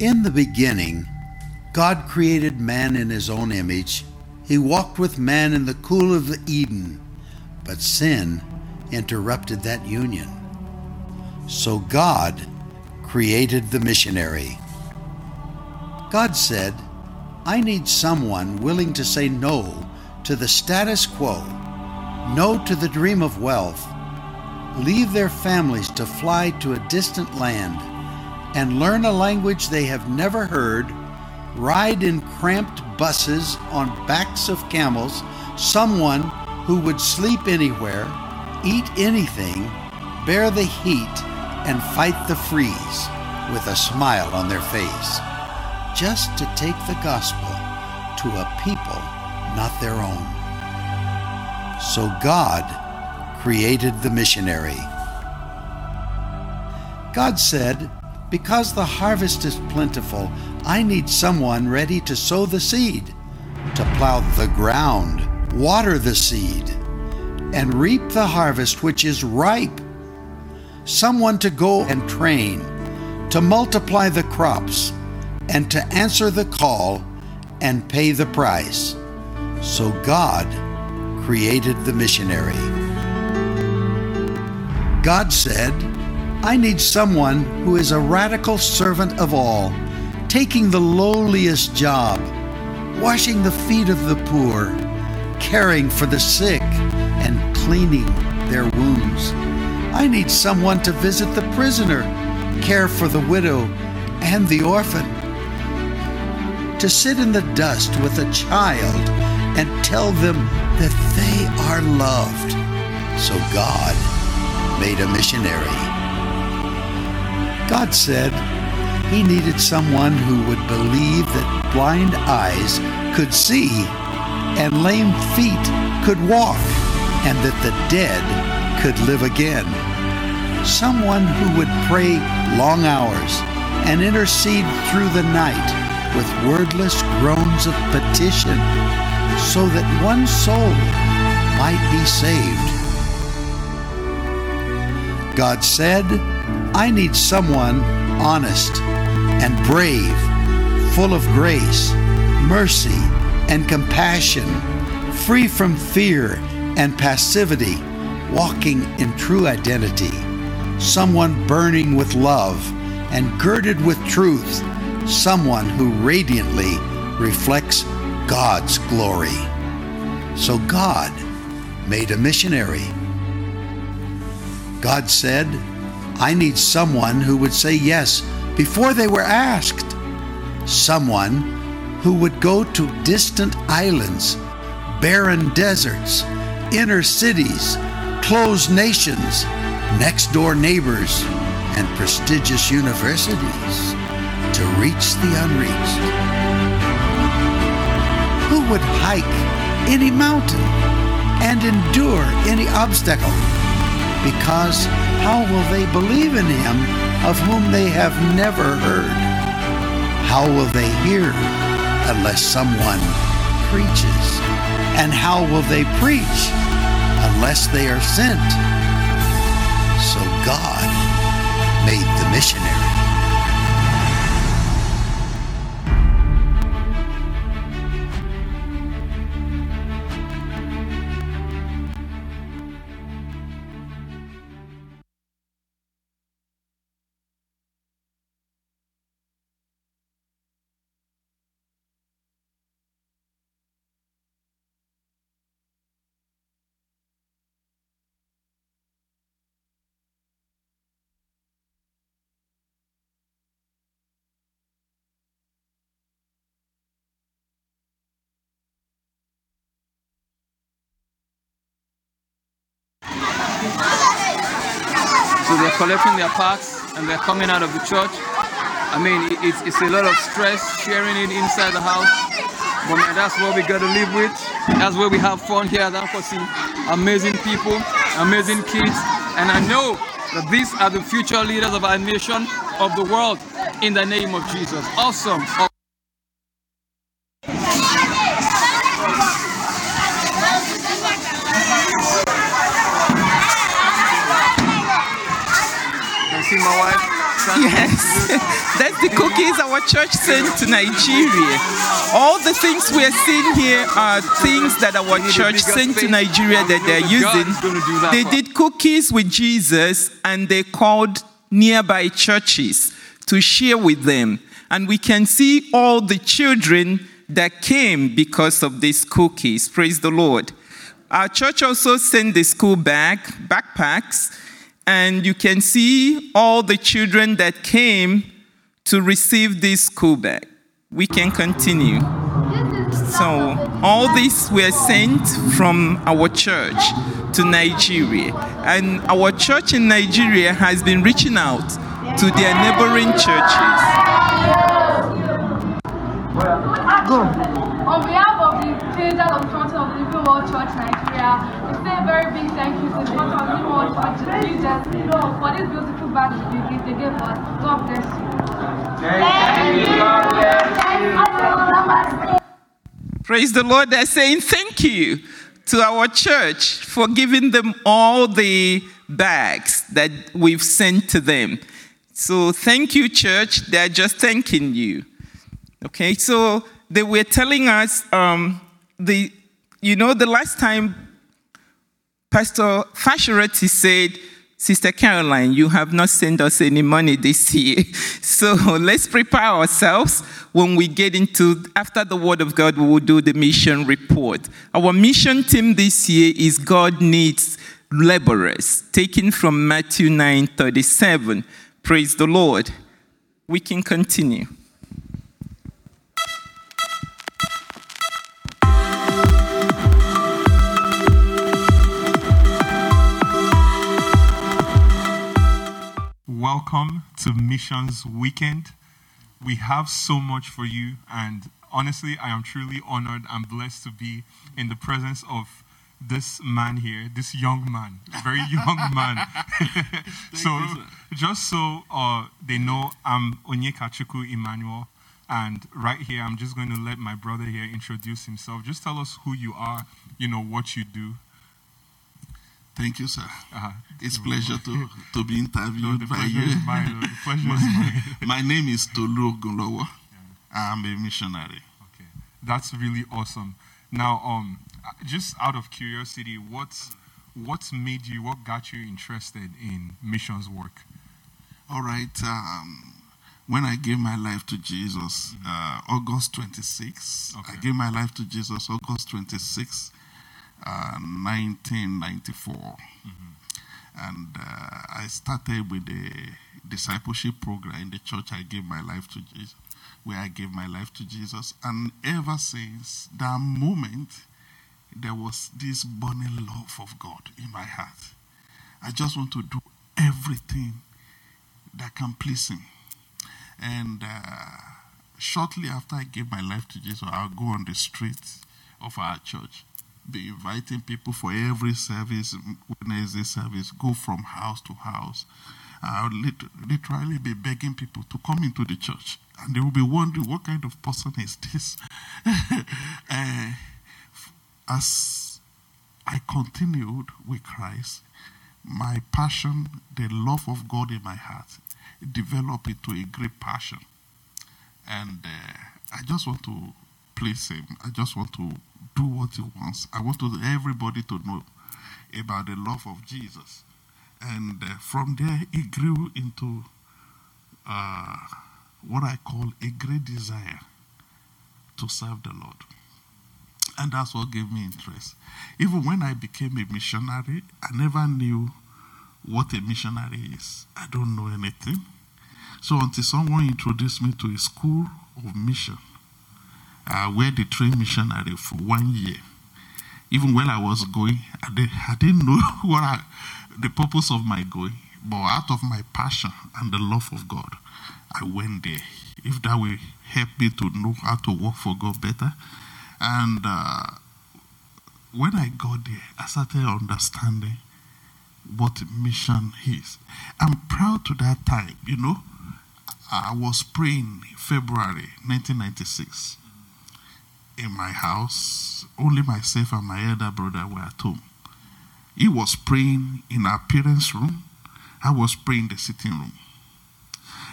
In the beginning, God created man in his own image. He walked with man in the cool of the Eden, but sin interrupted that union. So God created the missionary. God said, I need someone willing to say no to the status quo, no to the dream of wealth, leave their families to fly to a distant land and learn a language they have never heard, ride in cramped buses on backs of camels, someone who would sleep anywhere, eat anything, bear the heat, and fight the freeze with a smile on their face, just to take the gospel to a people not their own. So God created the missionary. God said, Because the harvest is plentiful, I need someone ready to sow the seed, to plow the ground, water the seed, and reap the harvest which is ripe. Someone to go and train, to multiply the crops, and to answer the call and pay the price. So God created the missionary. God said, I need someone who is a radical servant of all, taking the lowliest job, washing the feet of the poor, caring for the sick, and cleaning their wounds. I need someone to visit the prisoner, care for the widow and the orphan, to sit in the dust with a child and tell them that they are loved. So God made a missionary. God said he needed someone who would believe that blind eyes could see and lame feet could walk and that the dead could live again. Someone who would pray long hours and intercede through the night with wordless groans of petition so that one soul might be saved. God said, I need someone honest and brave, full of grace, mercy, and compassion, free from fear and passivity, walking in true identity, someone burning with love and girded with truth, someone who radiantly reflects God's glory. So God made a missionary. God said, I need someone who would say yes before they were asked. Someone who would go to distant islands, barren deserts, inner cities, closed nations, next door neighbors, and prestigious universities to reach the unreached who would hike any mountain and endure any obstacle? Because how will they believe in him of whom they have never heard? How will they hear unless someone preaches? And how will they preach unless they are sent? So God made the missionary. So they're collecting their parts and they're coming out of the church. I mean, it's, it's a lot of stress sharing it inside the house. But man, that's what we got to live with. That's where we have fun here at Anchor Amazing people, amazing kids. And I know that these are the future leaders of our nation, of the world, in the name of Jesus. Awesome. see my wife Yes, that's the cookies our church sent to Nigeria. All the things we are seeing here are things that our church sent to Nigeria that they're using. They did cookies with Jesus and they called nearby churches to share with them. And we can see all the children that came because of these cookies. Praise the Lord. Our church also sent the school bag, backpacks, and you can see all the children that came to receive this school bag. We can continue. So, all these were sent from our church to Nigeria. And our church in Nigeria has been reaching out to their neighboring churches. Go. On behalf of the changers of Fountain of the Living World Church Nigeria, we say a very big thank you to the Fountain of the Church Jesus for this beautiful bag they gave us. God bless you. Praise the Lord. They're saying thank you to our church for giving them all the bags that we've sent to them. So thank you, church. They're just thanking you. Okay, so they were telling us um, the, you know, the last time Pastor Fasheretti said, Sister Caroline, you have not sent us any money this year. So let's prepare ourselves when we get into, after the Word of God, we will do the mission report. Our mission team this year is God needs laborers, taken from Matthew 9 37. Praise the Lord. We can continue. Welcome to Missions Weekend. We have so much for you, and honestly, I am truly honored and blessed to be in the presence of this man here, this young man, very young man. so, you, just so uh, they know, I'm Onyekachukwu Emmanuel, and right here, I'm just going to let my brother here introduce himself. Just tell us who you are, you know, what you do, Thank you, sir. Uh-huh. It's a pleasure to, to be interviewed no, by you. Mine, my, my, name is Tolu Ogunlowo. Yeah. I'm a missionary. Okay, that's really awesome. Now, um, just out of curiosity, what what made you, what got you interested in missions work? All right. Um, when I gave my life to Jesus, mm-hmm. uh, August 26, okay. I gave my life to Jesus August 26, 1994. Uh, mm-hmm. And uh, I started with the discipleship program in the church I gave my life to Jesus, where I gave my life to Jesus. And ever since that moment, there was this burning love of God in my heart. I just want to do everything that can please Him. And uh, shortly after I gave my life to Jesus, I'll go on the streets of our church be inviting people for every service, Wednesday service, go from house to house. I would literally be begging people to come into the church. And they will be wondering, what kind of person is this? uh, as I continued with Christ, my passion, the love of God in my heart, developed into a great passion. And uh, I just want to please Him. I just want to do what he wants. I want to, everybody to know about the love of Jesus. And uh, from there, it grew into uh, what I call a great desire to serve the Lord. And that's what gave me interest. Even when I became a missionary, I never knew what a missionary is. I don't know anything. So until someone introduced me to a school of mission, uh, where they trained missionary for one year. Even when I was going, I, did, I didn't know what I, the purpose of my going, but out of my passion and the love of God, I went there. If that will help me to know how to work for God better. And uh, when I got there, I started understanding what mission is. I'm proud to that time, you know. I was praying February 1996 in my house. Only myself and my elder brother were at home. He was praying in our parents' room. I was praying in the sitting room.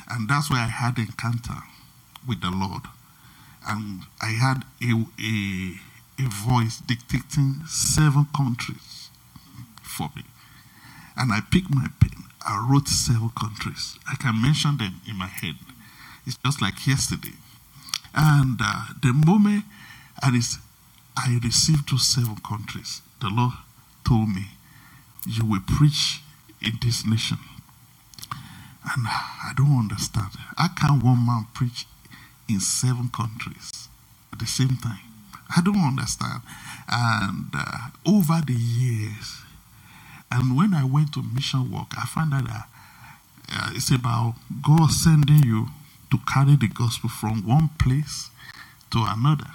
And that's where I had encounter with the Lord. And I had a, a, a voice dictating seven countries for me. And I picked my pen. I wrote seven countries. I can mention them in my head. It's just like yesterday. And uh, the moment I, I received to seven countries, the Lord told me, You will preach in this nation. And I don't understand. How can't one man preach in seven countries at the same time? I don't understand. And uh, over the years, and when I went to mission work, I found out that uh, it's about God sending you to carry the gospel from one place to another.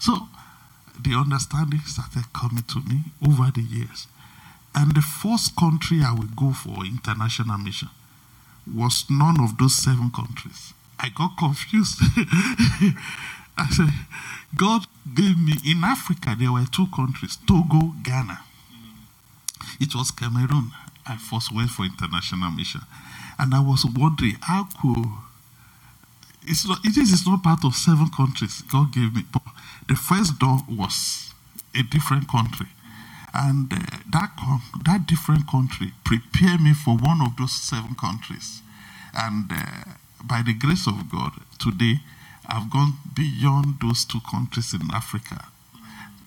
So the understanding started coming to me over the years. And the first country I will go for international mission was none of those seven countries. I got confused. I said, God gave me in Africa, there were two countries Togo, Ghana. It was Cameroon. I first went for international mission. And I was wondering, how could it's not, it is not part of seven countries God gave me. But the first door was a different country. And uh, that, that different country prepared me for one of those seven countries. And uh, by the grace of God, today I've gone beyond those two countries in Africa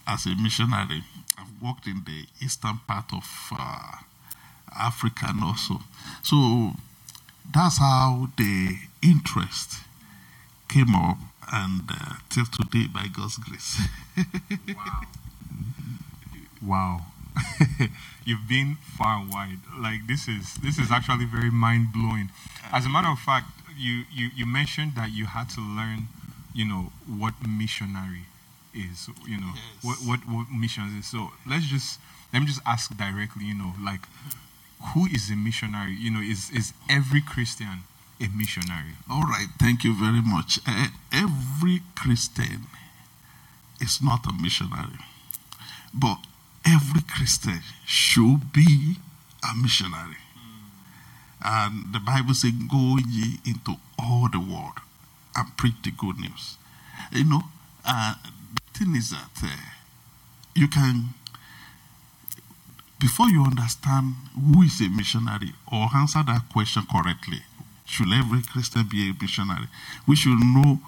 as a missionary. I've worked in the eastern part of uh, Africa and also. So that's how the interest came up and uh, till today by God's grace. wow. Wow. You've been far and wide. Like this is this is actually very mind blowing. As a matter of fact, you, you, you mentioned that you had to learn, you know, what missionary is. You know, yes. what, what what missions is. So let's just let me just ask directly. You know, like who is a missionary? You know, is is every Christian a missionary? All right, thank you very much. Uh, every Christian is not a missionary, but every Christian should be a missionary. And the Bible says, Go ye into all the world and preach the good news. You know, uh, the thing is that uh, you can, before you understand who is a missionary or answer that question correctly, should every Christian be a missionary? We should know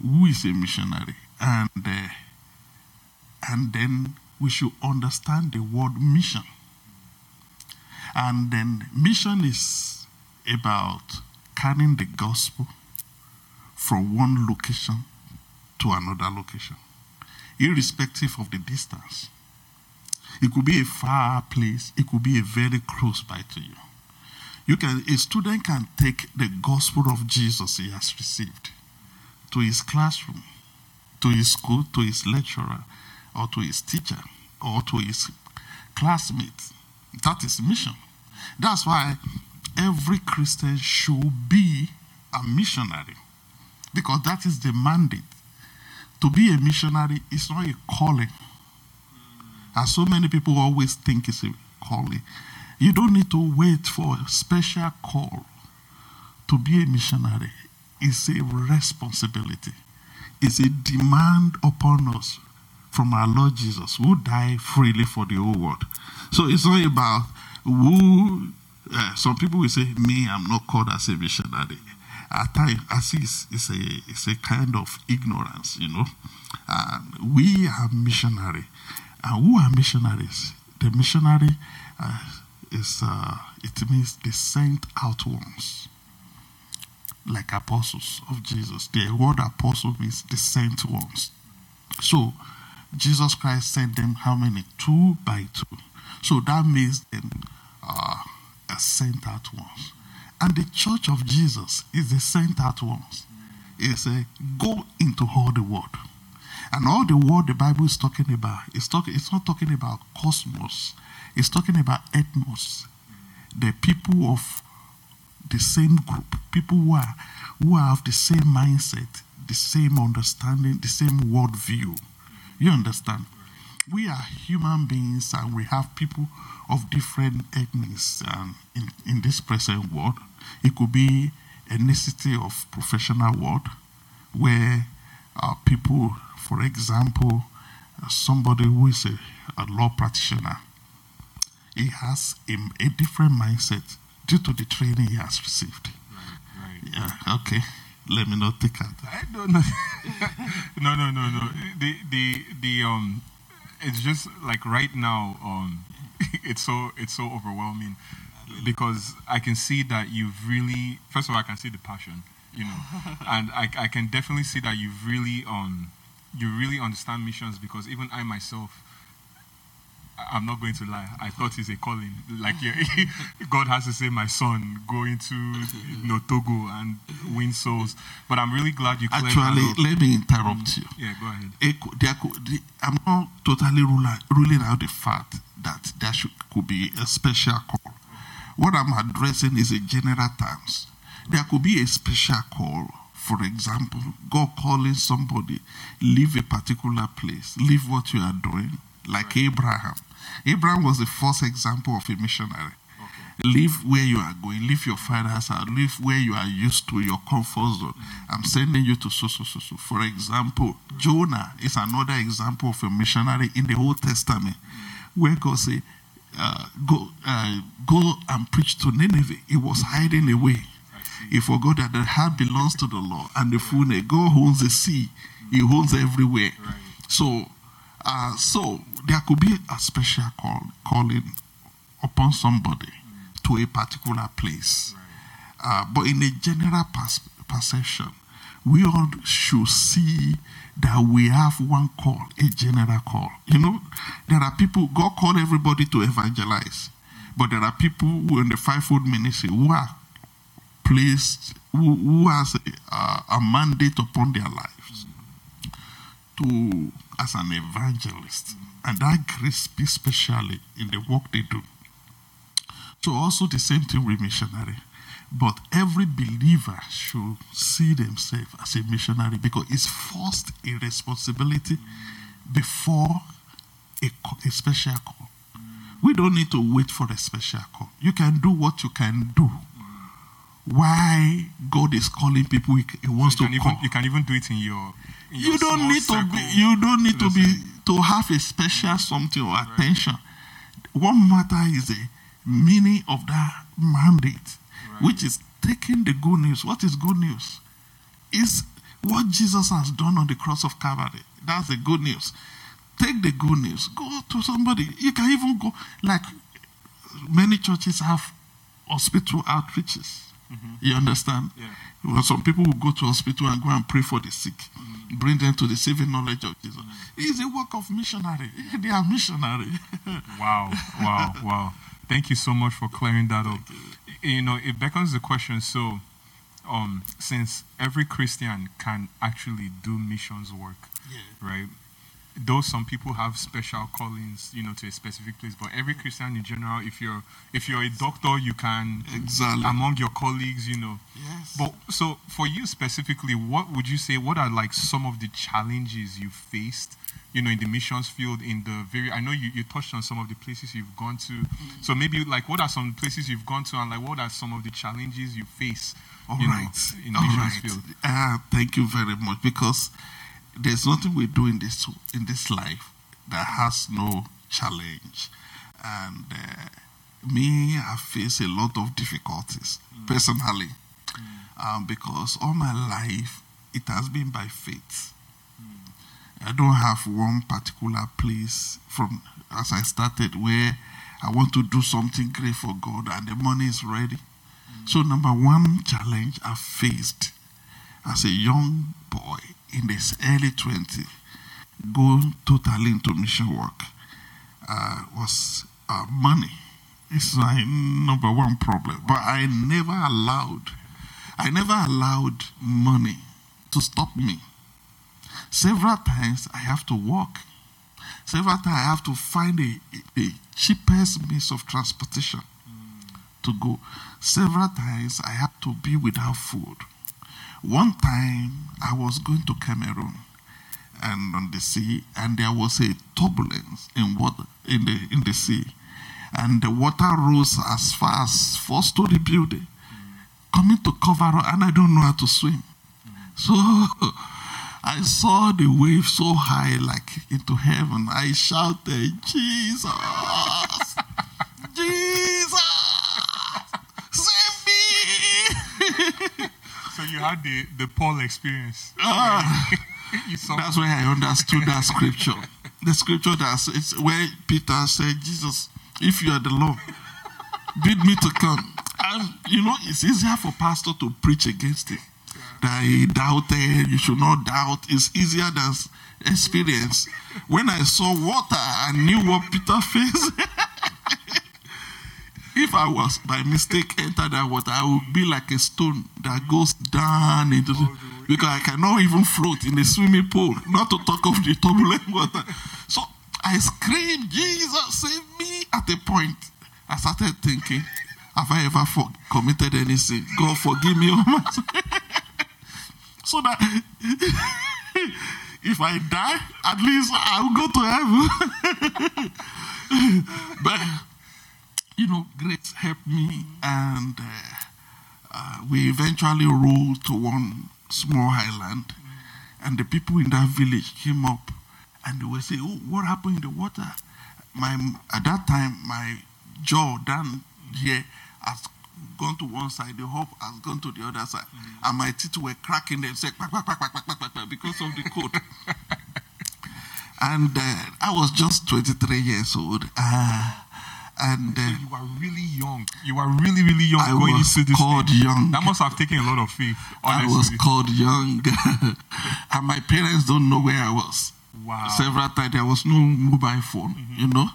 who is a missionary. And, uh, and then we should understand the word mission. And then mission is about carrying the gospel from one location to another location, irrespective of the distance. It could be a far place, it could be a very close by to you. You can a student can take the gospel of Jesus he has received to his classroom, to his school, to his lecturer, or to his teacher or to his classmates. That is mission. That's why every Christian should be a missionary because that is the mandate. To be a missionary is not a calling. As so many people always think it's a calling. You don't need to wait for a special call to be a missionary. It's a responsibility. It's a demand upon us from our Lord Jesus, who died freely for the whole world. So it's not about who. Uh, some people will say, "Me, I'm not called as a missionary." At times, I it's, it's, a it's a kind of ignorance, you know. And we are missionary, and who are missionaries? The missionary uh, is uh, it means the sent out ones, like apostles of Jesus. The word apostle means the sent ones. So Jesus Christ sent them how many? Two by two. So that means them uh, a sent out ones. And the church of Jesus is the sent out ones. It's a go into all the world. And all the world the Bible is talking about, it's, talking, it's not talking about cosmos, it's talking about ethnos, the people of the same group, people who, are, who have the same mindset, the same understanding, the same worldview. You understand? We are human beings and we have people of different ethnics um, in, in this present world. It could be ethnicity of professional world where uh, people, for example, somebody who is a, a, law practitioner, he has a, a, different mindset due to the training he has received. Right, right. Yeah, okay. Let me not take out. I don't know. no, no, no, no. The, the, the, um, it's just like right now, um, it's so, it's so overwhelming because I can see that you've really, first of all, I can see the passion, you know, and I, I can definitely see that you've really, um, you really understand missions because even I myself, I'm not going to lie. I thought it's a calling. Like God has to say, "My son, go into you know, Togo and win souls." But I'm really glad you. Actually, let me interrupt mm. you. Yeah, go ahead. I'm not totally ruling out the fact that there should, could be a special call what I'm addressing is a general terms. There could be a special call. For example, God calling somebody, leave a particular place, leave what you are doing, like Abraham. Abraham was the first example of a missionary. Okay. Leave where you are going, leave your father's house, leave where you are used to, your comfort zone. Mm-hmm. I'm sending you to so, so, so, so. For example, Jonah is another example of a missionary in the Old Testament mm-hmm. where God said, uh, go, uh, go and preach to Nineveh. He was hiding away. He forgot that the heart belongs to the Lord and the fullness. God owns the sea. He owns everywhere. Right. So, uh, so there could be a special call, calling upon somebody mm. to a particular place. Right. Uh, but in a general pers- perception, we all should see that we have one call, a general call. You know, there are people, God called everybody to evangelize, but there are people who in the fivefold ministry who are placed, who, who has a, a mandate upon their lives to as an evangelist. And that grace speaks specially in the work they do. So also the same thing with missionary. But every believer should see themselves as a missionary because it's first a responsibility before a, a special call. We don't need to wait for a special call. You can do what you can do. Why God is calling people, He wants to call. Even, you can even do it in your. In you your don't need circle. to be. You don't need to be to have a special something or attention. Right. What matter is the meaning of that mandate which is taking the good news. What is good news? Is what Jesus has done on the cross of Calvary. That's the good news. Take the good news. Go to somebody. You can even go, like many churches have hospital outreaches. Mm-hmm. You understand? Yeah. Well, some people will go to hospital and go and pray for the sick, mm-hmm. bring them to the saving knowledge of Jesus. Mm-hmm. It's a work of missionary. They are missionary. wow, wow, wow. Thank you so much for clearing that up you know, it beckons the question so, um, since every Christian can actually do missions work, yeah. right? Though some people have special callings, you know, to a specific place, but every Christian in general, if you're if you're a doctor, you can exactly among your colleagues, you know. Yes. But so for you specifically, what would you say? What are like some of the challenges you faced you know, in the missions field, in the very, I know you, you touched on some of the places you've gone to. Mm-hmm. So maybe like, what are some places you've gone to, and like, what are some of the challenges you face? All you right. know, in All missions right. field. Uh, thank you very much because there's nothing we do in this in this life that has no challenge, and uh, me, I face a lot of difficulties mm. personally, mm. Um, because all my life it has been by faith. I don't have one particular place from as I started where I want to do something great for God and the money is ready. Mm. So, number one challenge I faced as a young boy in this early 20s, going totally into mission work, uh, was uh, money. It's my number one problem. But I never allowed, I never allowed money to stop me Several times I have to walk. Several times I have to find the, the cheapest means of transportation to go. Several times I have to be without food. One time I was going to Cameroon and on the sea, and there was a turbulence in water in the in the sea, and the water rose as far as four-story building, mm. coming to cover and I don't know how to swim. So I saw the wave so high, like into heaven. I shouted, Jesus, Jesus, save me. So you had the, the Paul experience. Ah. That's where I understood that scripture. The scripture that it's where Peter said, Jesus, if you are the Lord, bid me to come. And you know, it's easier for pastor to preach against it. That he doubted, you should not doubt. It's easier than experience. When I saw water, I knew what Peter faced. If I was by mistake enter that water, I would be like a stone that goes down into the because I cannot even float in the swimming pool, not to talk of the turbulent water. So I screamed, Jesus, save me at a point. I started thinking, have I ever for- committed any sin? God forgive me all oh my sin. so that if I die, at least I'll go to heaven. but you know, grace helped me, and uh, uh, we eventually rode to one small island, and the people in that village came up, and they were saying, "Oh, what happened in the water?" My at that time, my jaw down here has gone to one side, the hope has gone to the other side, and my teeth were cracking. They said, "Quack, quack, quack, quack, quack, quack, quack, quack," because of the cold. and uh, I was just 23 years old. Uh, and uh, you were really young. You were really, really young I going was into this. called thing. young. That must have taken a lot of faith. I was called young, and my parents don't know where I was. Wow. Several times there was no mobile phone, you know,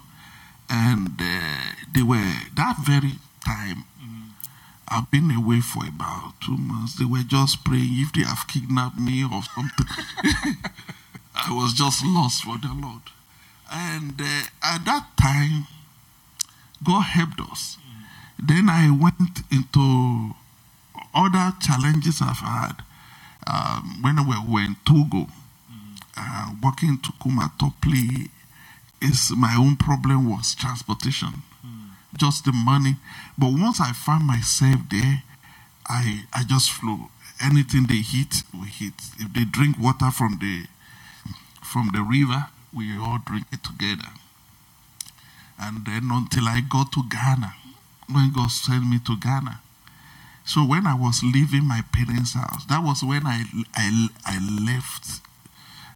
and uh, they were that very time. I've been away for about two months. They were just praying if they have kidnapped me or something. I was just lost for the Lord, and uh, at that time, God helped us. Then I went into other challenges I've had um, when we were in Togo, uh, working to Kumatopli. Is my own problem was transportation, just the money. But once I found myself there, I I just flew. Anything they hit, we hit. If they drink water from the from the river, we all drink it together. And then until I got to Ghana, when God sent me to Ghana. So when I was leaving my parents' house, that was when I, I, I left.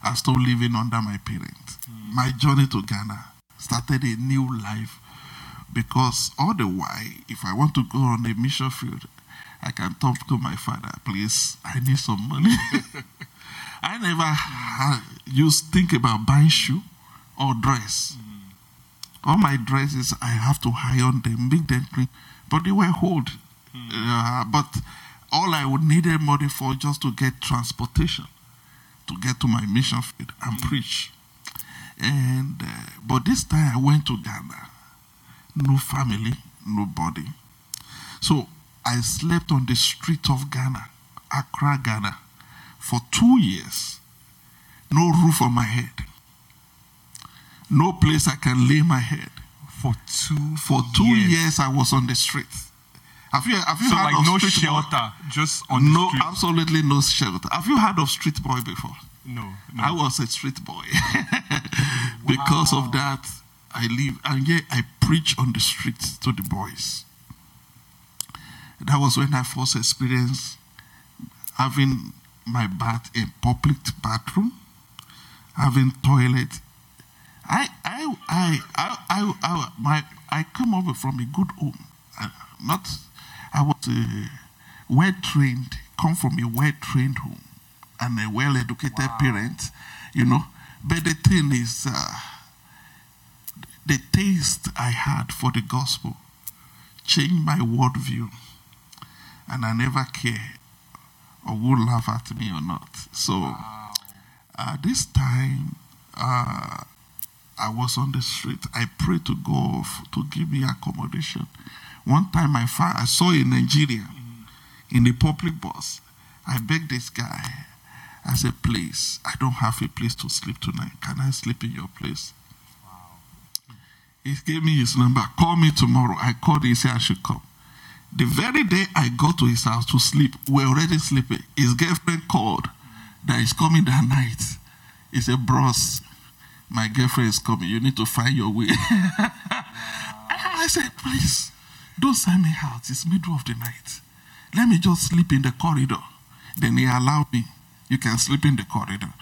I stopped living under my parents. Hmm. My journey to Ghana started a new life because all the while, if I want to go on a mission field, I can talk to my father, please, I need some money. I never had, used think about buying shoe or dress. Hmm. All my dresses, I have to iron them, make them clean, but they were old. Uh, but all I would needed money for just to get transportation, to get to my mission field and preach. And uh, but this time I went to Ghana, no family, nobody. So I slept on the street of Ghana, Accra, Ghana, for two years. No roof on my head. No place I can lay my head. For two For two years. years, I was on the street. Have you have you So heard like of no street boy? shelter, just on the No, absolutely no shelter. Have you heard of street boy before? No, no. I was a street boy. because of that, I live and yet I preach on the streets to the boys. That was when I first experienced having my bath in public bathroom, having toilet. I, I, I, I, I, I, my, I come over from a good home. Uh, not, I was uh, well trained, come from a well trained home and a well educated parent, you know. But the thing is, uh, the taste I had for the gospel changed my worldview, and I never care or would laugh at me or not. So, uh, this time, uh, I was on the street. I prayed to God to give me accommodation. One time, I found, I saw a Nigerian mm-hmm. in the public bus. I begged this guy. I said, please, I don't have a place to sleep tonight. Can I sleep in your place? He gave me his number. Call me tomorrow. I called. He said I should come. The very day I got to his house to sleep, we're already sleeping. His girlfriend called that he's coming that night. He said, Bros, my girlfriend is coming. You need to find your way. I said, please, don't send me out. It's middle of the night. Let me just sleep in the corridor. Then he allowed me. You can sleep in the corridor.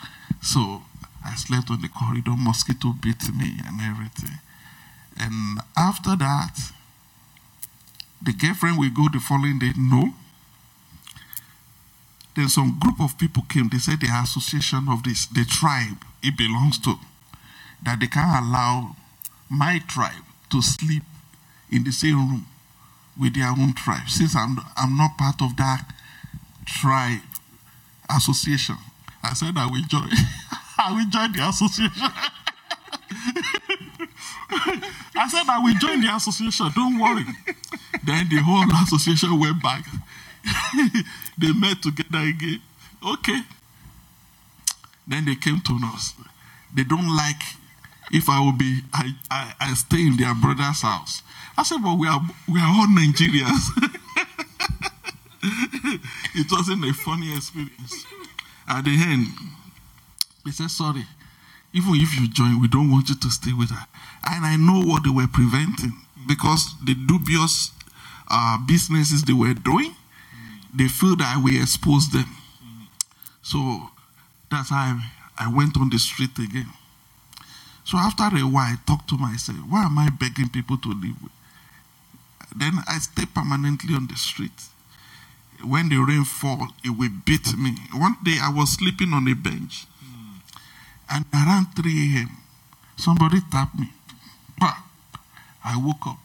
So I slept on the corridor. Mosquito bit me and everything. And after that, the girlfriend will go the following day. No. Then some group of people came. They said the association of this, the tribe it belongs to, that they can't allow my tribe to sleep in the same room with their own tribe. Since I'm, I'm not part of that tribe association, I said I will join. I will join the association. I said I will join the association. Don't worry. then the whole association went back. they met together again. Okay. Then they came to us. They don't like if I will be I, I, I stay in their brother's house. I said, but we are we are all Nigerians. it wasn't a funny experience. At the end, they said, sorry. Even if you join, we don't want you to stay with her. And I know what they were preventing because the dubious uh, businesses they were doing, they feel that we exposed them. So that's how I, I went on the street again. So after a while, I talked to myself, why am I begging people to live with? Then I stay permanently on the street. When the rain fall, it will beat me. One day I was sleeping on a bench. And around 3 a.m., somebody tapped me. I woke up.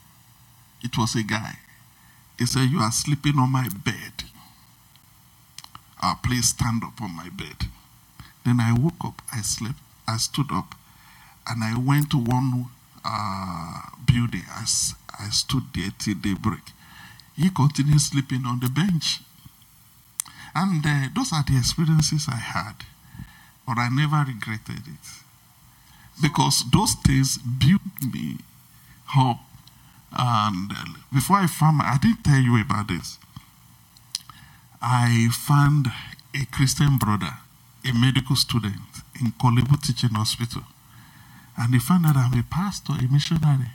It was a guy. He said, You are sleeping on my bed. Uh, please stand up on my bed. Then I woke up, I slept, I stood up, and I went to one uh, building. I, I stood there till daybreak. He continued sleeping on the bench. And uh, those are the experiences I had. But I never regretted it. Because those things built me up. And uh, before I found, I didn't tell you about this. I found a Christian brother, a medical student in Korle Bu Teaching Hospital. And they found out I'm a pastor, a missionary.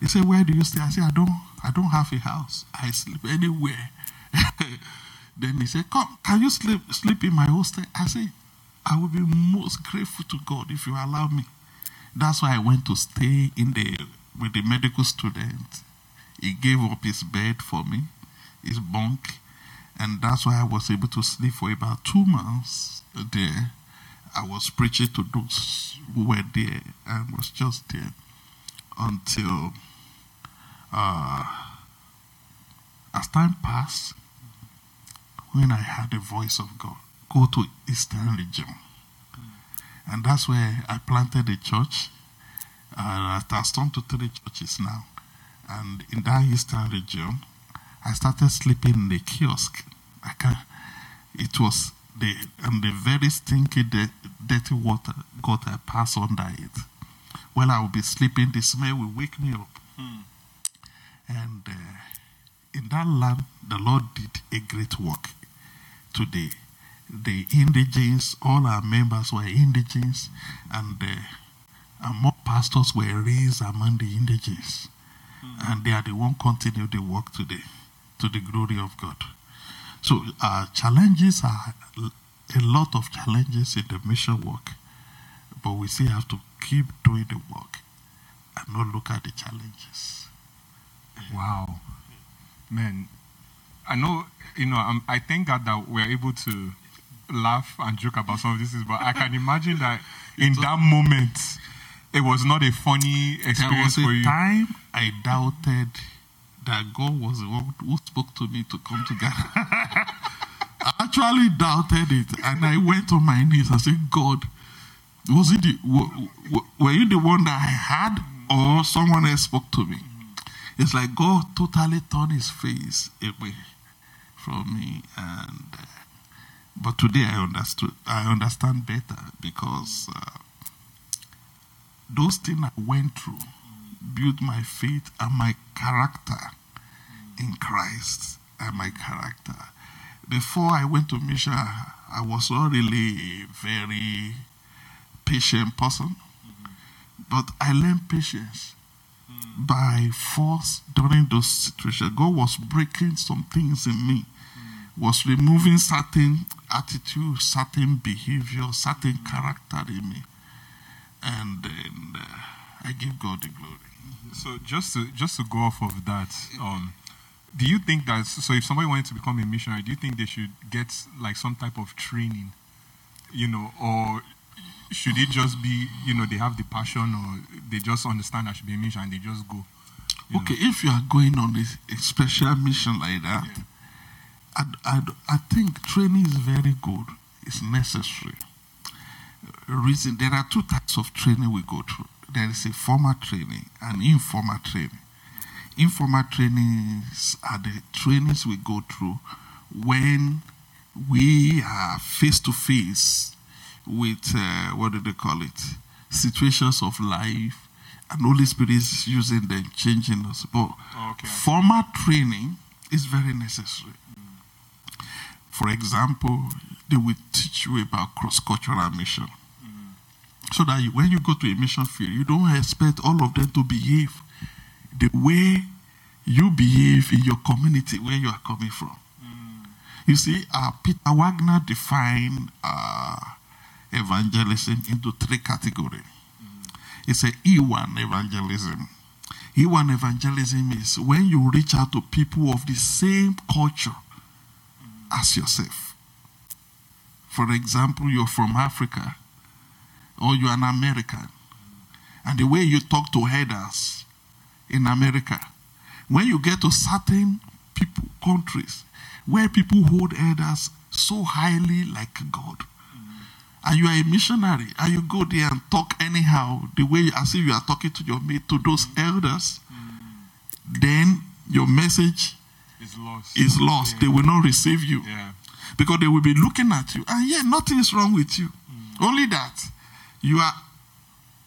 He said, Where do you stay? I said, I don't, I don't have a house. I sleep anywhere. then he said, Come, can you sleep sleep in my hostel? I said, I will be most grateful to God if you allow me. That's why I went to stay in the with the medical student. He gave up his bed for me, his bunk, and that's why I was able to sleep for about two months there. I was preaching to those who were there and was just there until uh, as time passed, when I heard the voice of God, go to Eastern region. And that's where I planted a church. Uh, it has turned to three churches now. And in that Eastern region, I started sleeping in the kiosk. I can, it was the and the very stinky, dirty water gutter passed under it. While I would be sleeping, the smell will wake me up. Hmm. And uh, in that land, the Lord did a great work today. The indigents, all our members were indigents, and, uh, more pastors were raised among the indigents. Hmm. And they are the one continue the work today to the glory of God. So our challenges are a lot of challenges in the mission work, but we still have to keep doing the work and not look at the challenges. Wow, man! I know you know. I'm, I thank God that we're able to laugh and joke about some of this, but I can imagine that in that moment, it was not a funny experience there was for you. time I doubted that God was the one who spoke to me to come to Ghana. I actually doubted it, and I went on my knees and said, "God, was it the, w- w- were you the one that I had, or someone else spoke to me?" It's like God totally turned His face away from me, and uh, but today I understood. I understand better because uh, those things I went through built my faith and my character in Christ and my character. Before I went to mission, I was not really a very patient person, but I learned patience by force during those situations. God was breaking some things in me, was removing certain attitude, certain behavior, certain character in me, and then uh, I give God the glory. So just to just to go off of that, um, do you think that so if somebody wanted to become a missionary, do you think they should get like some type of training, you know, or should it just be you know they have the passion or they just understand I should be a missionary and they just go? Okay, know? if you are going on a, a special mission like that, I, I, I think training is very good. It's necessary. Reason there are two types of training we go through. There is a formal training and informal training. Informal trainings are the trainings we go through when we are face to face with uh, what do they call it? Situations of life, and Holy Spirit is using them, changing us. But Okay. formal training is very necessary. For example, they will teach you about cross-cultural mission, so that you, when you go to a mission field, you don't expect all of them to behave the way you behave in your community where you are coming from. You see, uh, Peter Wagner defined uh, evangelism into three categories. It's a E1 evangelism. E1 evangelism is when you reach out to people of the same culture as yourself. For example, you're from Africa or you're an American, and the way you talk to headers in America, when you get to certain people, countries, where people hold elders so highly like God, and you are a missionary, and you go there and talk anyhow, the way as if you are talking to your mate to those elders, then your message It's lost. is lost. They will not receive you Yeah. because they will be looking at you, and yeah, nothing is wrong with you. Mm. Only that you are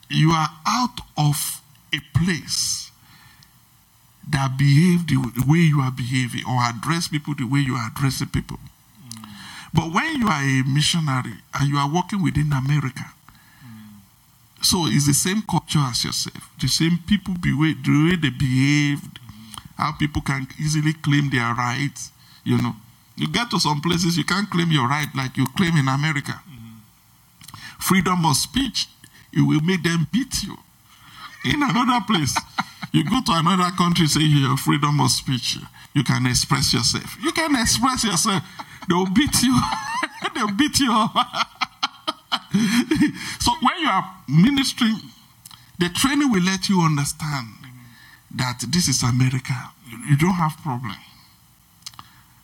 you are out of a place that behave the way you are behaving or address people the way you are addressing people. But when you are a missionary and you are working within America, so it's the same culture as yourself, the same people behave, the way they behaved, how people can easily claim their rights. You know, you get to some places you can't claim your right like you claim in America. Freedom of speech, it will make them beat you. In another place, you go to another country, say you have freedom of speech. You can express yourself. You can express yourself. They'll beat you. They'll beat you up. so when you are ministering, the training will let you understand that this is America. You- You don't have problem.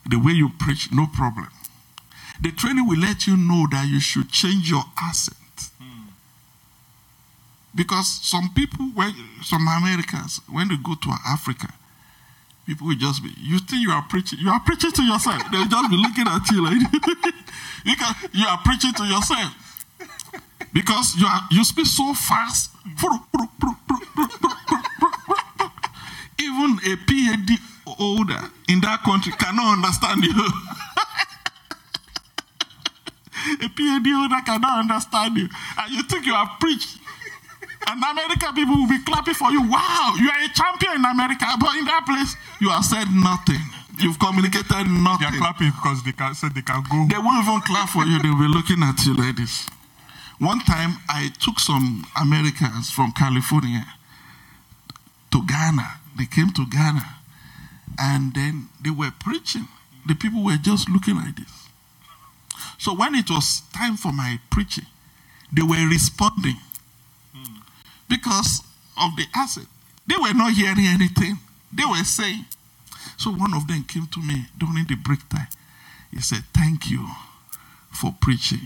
The way you preach, no problem. The training will let you know that you should change your accent. Because some people, when some Americans, when they go to Africa, people will just be, you think you are preaching, you are preaching to yourself. They'll just be looking at you like, because you are preaching to yourself. Because you are you speak so fast. Even a PhD holder in that country cannot understand you. a PhD holder cannot understand you. And you think you are preached. And American people will be clapping for you. Wow, you are a champion in America. But in that place, you have said nothing. You've communicated nothing. They are clapping because they can said they can go. They won't even clap for you. They'll be looking at you like this. One time, I took some Americans from California to Ghana. They came to Ghana, and then they were preaching. The people were just looking like this. So when it was time for my preaching, they were responding because of the acid. They were not hearing anything. They were saying. So one of them came to me during the break time. He said, Thank you for preaching.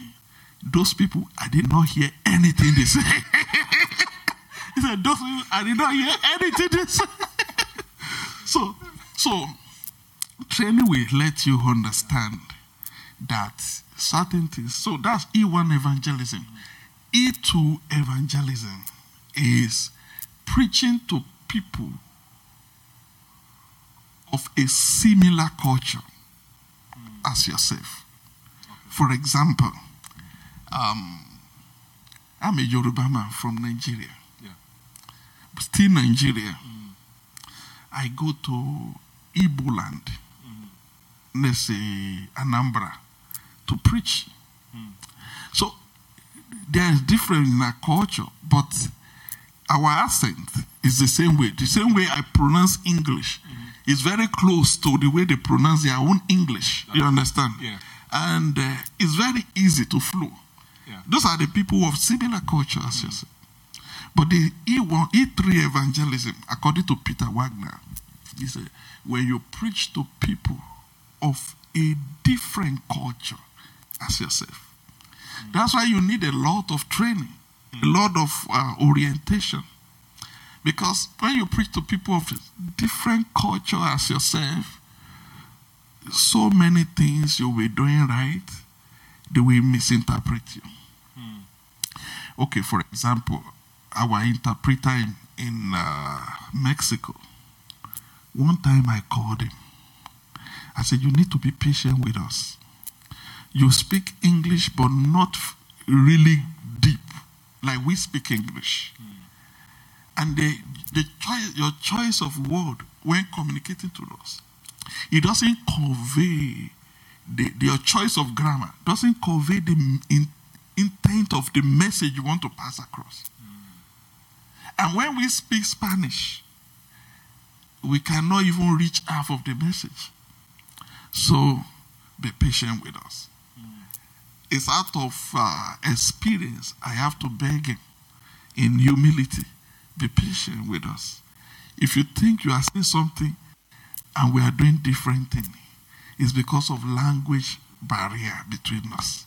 Those people, I did not hear anything they said. he said, Those people, I did not hear anything they said. so, so training will let you understand that certain things. So that's E1 evangelism. E2 evangelism is preaching to people of a similar culture as yourself. For example, um, I'm a Yoruba man from Nigeria. Yeah. Still Nigeria. I go to Igbo land, let's say Anambra, to preach. So there is difference in our culture, but our accent is the same way. The same way I pronounce English is very close to the way they pronounce their own English. You understand? Yeah. And uh, it's very easy to flow. Yeah. Those are the people of similar culture as yourself. But the E1, E3 evangelism, according to Peter Wagner, he said, when you preach to people of a different culture as yourself, that's why you need a lot of training, a lot of uh, orientation. Because when you preach to people of different culture as yourself, so many things you'll be doing right, they will misinterpret you. Okay, for example, our interpreter in, in uh, Mexico, one time I called him. I said, You need to be patient with us. You speak English, but not really deep, like we speak English. Hmm. And the, the choice, your choice of word when communicating to us, it doesn't convey the, your choice of grammar doesn't convey the in, intent of the message you want to pass across. Hmm. And when we speak Spanish, we cannot even reach half of the message. So be patient with us. It's out of uh, experience. I have to beg him in humility. Be patient with us. If you think you are saying something and we are doing different thing, it's because of language barrier between us.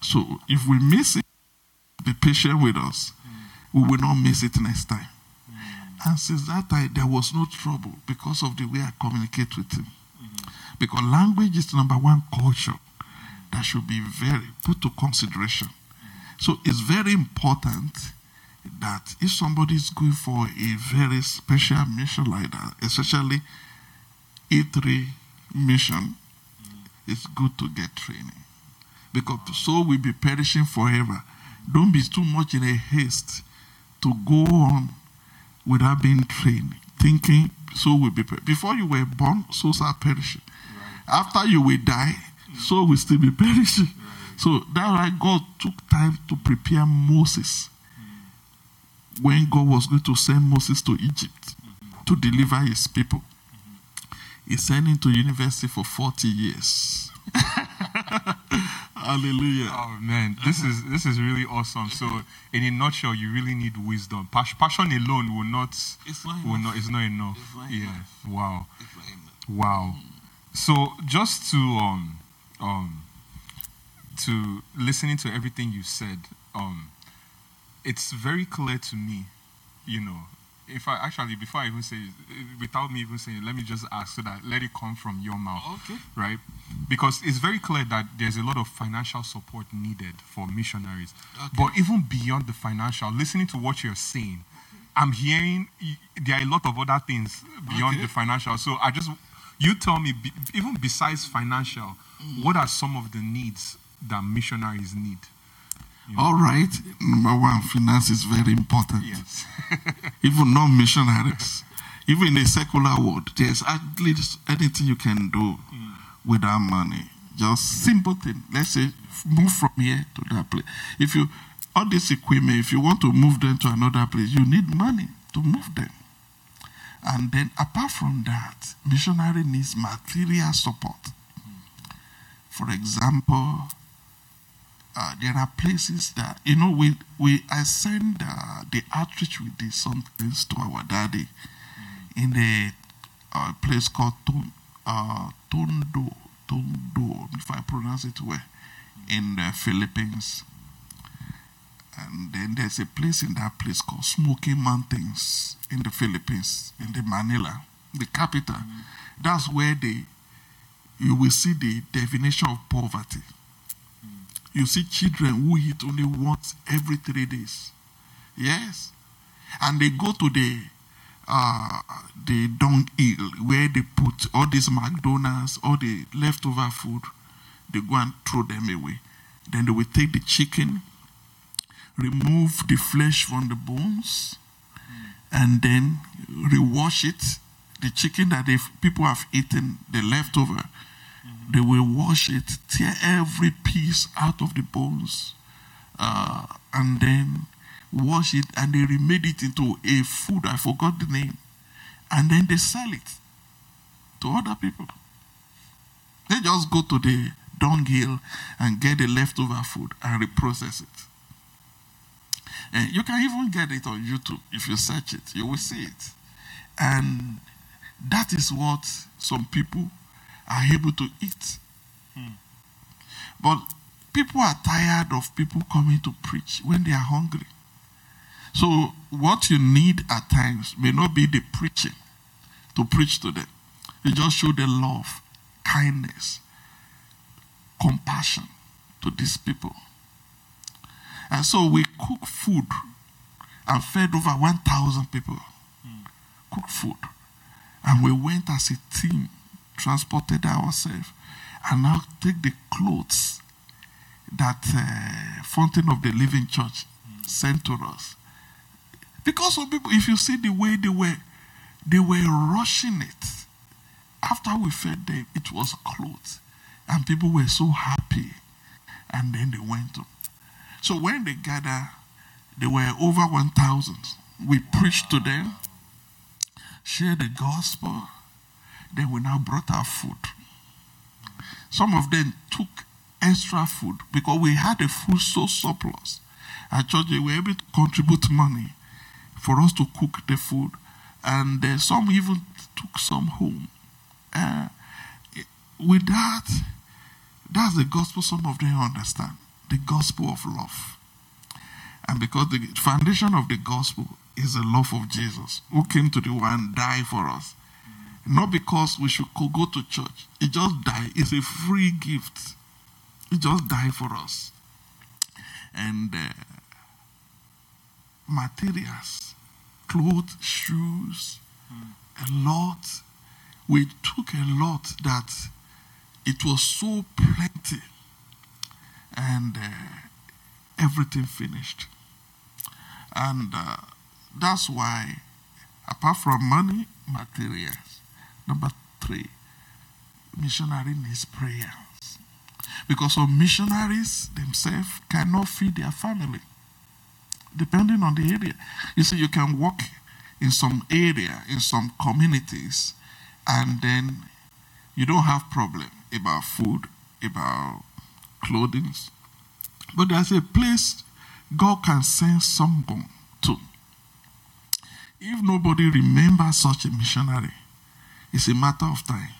So if we miss it, be patient with us. We will not miss it next time. And since that time, there was no trouble because of the way I communicate with him. Because language is number one culture that should be very put to consideration. So it's very important that if somebody is going for a very special mission like that, especially E3 mission, it's good to get training. Because so we'll be perishing forever. Don't be too much in a haste to go on without being trained, thinking so will be per- before you were born, souls are perishing. After you will die, so we still be perishing. So that's why God took time to prepare Moses when God was going to send Moses to Egypt to deliver his people. He sent him to university for 40 years. Hallelujah. Oh man, this is this is really awesome. So, in a nutshell, you really need wisdom. Passion alone will not It's not will enough. not. It's not enough. It's not yeah. enough. Wow. Not enough. Wow. So just to um um to listening to everything you said, um it's very clear to me, you know, if I actually before I even say without me even saying let me just ask so that let it come from your mouth. Okay. Right? Because it's very clear that there's a lot of financial support needed for missionaries. Okay. But even beyond the financial, listening to what you're saying, I'm hearing there are a lot of other things beyond Okay. the financial. So I just, you tell me, even besides financial, what are some of the needs that missionaries need? All right. Number one, finance is very important. Yes. Even non missionaries, even in the secular world, there's at least anything you can do mm. with without money. Just simple thing. Let's say move from here to that place. If you all this equipment, if you want to move them to another place, you need money to move them. And then apart from that, missionary needs material support. For example, uh, there are places that you know we we I send uh, the outreach we did sometimes to our daddy in a uh, place called uh, Tondo Tondo if I pronounce it well in the Philippines. And then there's a place in that place called Smoky Mountains in the Philippines, in the Manila, the capital. That's where they you will see the definition of poverty you see children who eat only once every three days. Yes. And they go to the uh, the dung hill where they put all these McDonald's, all the leftover food, they go and throw them away. Then they will take the chicken, remove the flesh from the bones, and then rewash it. The chicken that if people have eaten, the leftover, they will wash it, tear every piece out of the bones, uh, and then wash it, and they remade it into a food. I forgot the name, and then they sell it to other people. They just go to the dunghill and get the leftover food and reprocess it. And you can even get it on YouTube. If you search it, you will see it. And that is what some people are able to eat. Hmm. But people are tired of people coming to preach when they are hungry. So, what you need at times may not be the preaching to preach to them. You just show the love, kindness, compassion to these people. And so we cook food and fed over 1,000 people. Cook food. And we went as a team, transported ourselves, and now take the clothes that uh, Fountain of the Living Church sent to us. Because some people, if you see the way they were, they were rushing it. After we fed them, it was clothes. And people were so happy. And then they went to. So when they gathered, there were over 1,000. We preached to them, shared the gospel. Then we now brought our food. Some of them took extra food because we had a food so surplus. At church, they were able to contribute money for us to cook the food. And uh, some even took some home. Uh, with that, that's the gospel some of them understand the gospel of love. And because the foundation of the gospel is the love of Jesus, who came to the world and died for us. Not because we should go to church. He just died. It's a free gift. He just died for us. And uh, materials, clothes, shoes, a lot. We took a lot that it was so plenty and uh, everything finished. And uh, that's why, apart from money, materials. Number three, missionary needs prayers. Because some missionaries themselves cannot feed their family, depending on the area. You see, you can work in some area, in some communities, and then you don't have problem about food, about clothing. But there's a place God can send someone to. If nobody remembers such a missionary, it's a matter of time.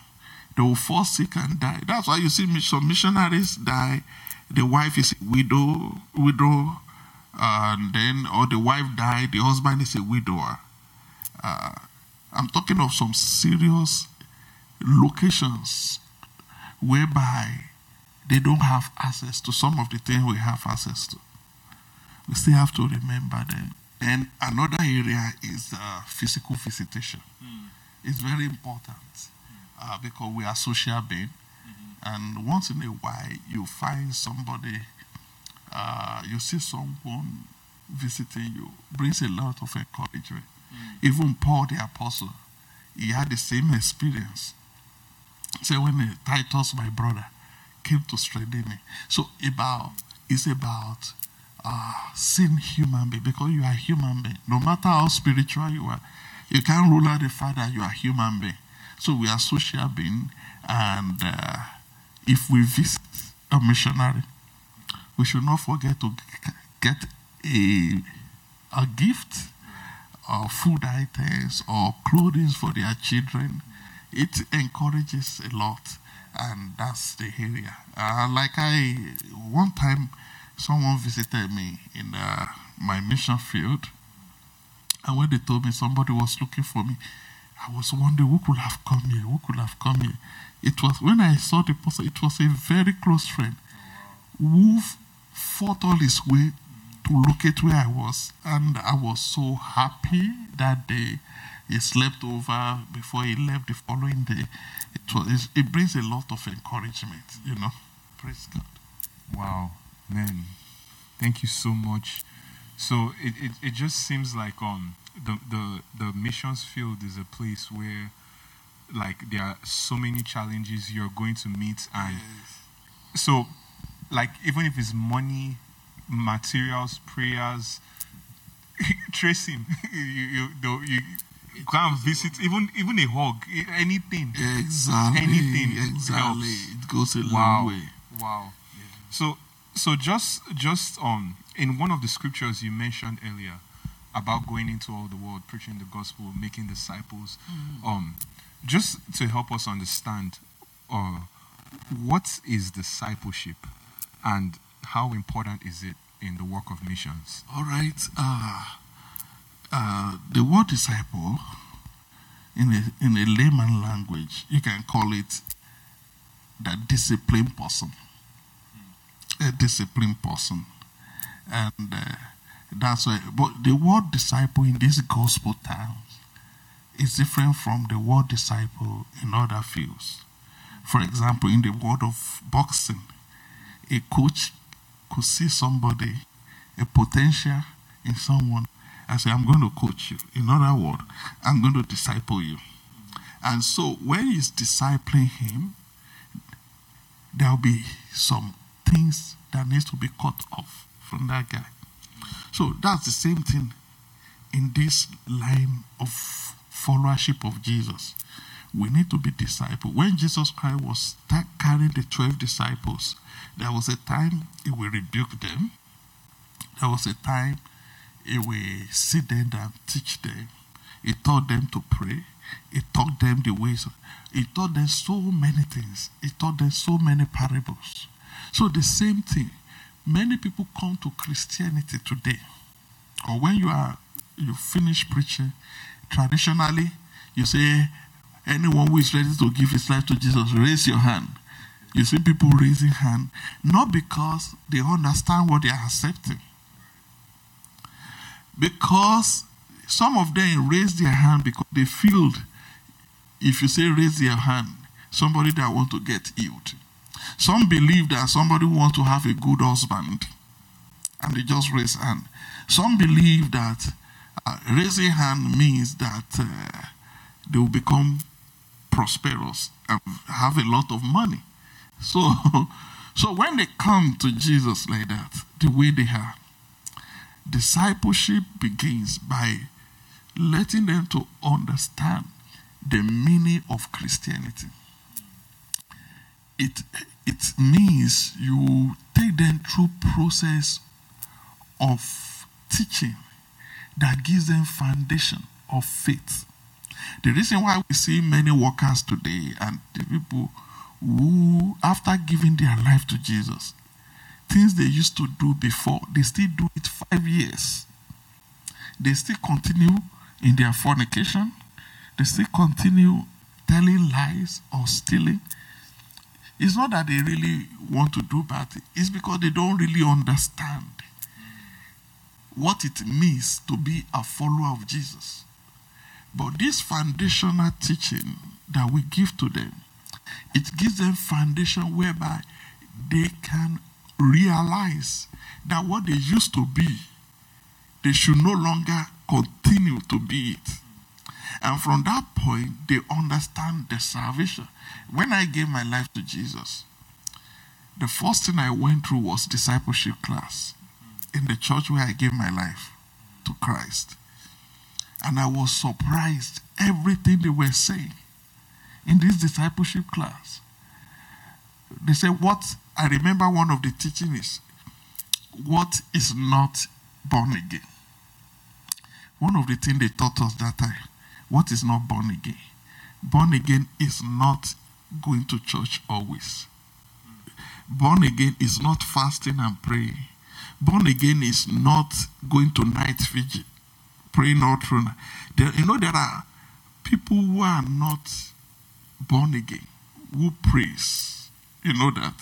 They will fall sick and die. That's why you see some missionaries die. The wife is a widow, widow, and then or the wife died. The husband is a widower. Uh, I'm talking of some serious locations whereby they don't have access to some of the things we have access to. We still have to remember them. And another area is uh, physical visitation. Mm. It's very important uh, because we are social beings. Mm-hmm. And once in a while, you find somebody, uh, you see someone visiting you, brings a lot of encouragement. Mm. Even Paul the Apostle, he had the same experience. Say, when Titus, my brother, came to strengthen me. So about it's about uh, seeing human being because you are human being. No matter how spiritual you are, you can't rule out the fact that you are human being. So we are social being, and uh, if we visit a missionary, we should not forget to get a a gift or food items or clothing for their children. It encourages a lot and that's the area. Uh, like I, one time, someone visited me in uh, my mission field, and when they told me somebody was looking for me, I was wondering who could have come here, who could have come here. It was when I saw the person, it was a very close friend who fought all his way to locate where I was, and I was so happy that day. He slept over before he left the following day. It, was, it brings a lot of encouragement, you know. Praise God. Wow, man. Thank you so much. So it, it, it just seems like um the, the the missions field is a place where like there are so many challenges you're going to meet and Yes. so like even if it's money materials prayers tracing you you, you, you can't visit even even a hug anything Exactly. Anything Exactly. helps. It goes a long wow way. wow so so just just um in one of the scriptures you mentioned earlier about going into all the world preaching the gospel making disciples um just to help us understand uh what is discipleship and how important is it in the work of missions All right. Uh, uh, the word disciple, in a, in a layman language, you can call it the disciplined person. A disciplined person. And uh, that's why, but the word disciple in these gospel terms is different from the word disciple in other fields. For example, in the world of boxing, a coach could see somebody, a potential in someone, and say, I'm going to coach you. In other words, I'm going to disciple you. And so when he's discipling him, there'll be some things that needs to be cut off from that guy. So that's the same thing in this line of followership of Jesus. We need to be disciple. When Jesus Christ was carrying the 12 disciples, there was a time he will rebuke them. There was a time he will sit them and teach them. He taught them to pray. He taught them the ways. He taught them so many things. He taught them so many parables. So the same thing. Many people come to Christianity today, or when you are you finish preaching, traditionally you say anyone who is ready to give his life to Jesus, raise your hand. You see people raising hand, not because they understand what they are accepting. Because some of them raise their hand because they feel if you say raise your hand, somebody that want to get healed. Some believe that somebody wants to have a good husband and they just raise hand. Some believe that uh, raising hand means that uh, they will become prosperous and have a lot of money. So, so when they come to Jesus like that, the way they are, discipleship begins by letting them to understand the meaning of Christianity. It it means you take them through process of teaching that gives them foundation of faith. The reason why we see many workers today and the people who, after giving their life to Jesus, things they used to do before, they still do it five years. They still continue in their fornication. They still continue telling lies or stealing. It's not that they really want to do bad, it's because they don't really understand what it means to be a follower of Jesus. But this foundational teaching that we give to them, it gives them foundation whereby they can realize that what they used to be, they should no longer continue to be it. And from that point, they understand the salvation. When I gave my life to Jesus, the first thing I went through was discipleship class in the church where I gave my life to Christ. And I was surprised everything they were saying in this discipleship class. They said, What I remember one of the teachings what is not born again. One of the things they taught us that time, what is not born again? Born again is not going to church always. Born again is not fasting and praying. Born again is not going to night vigil, praying all through. you know, there are people who are not born again who praise. You know that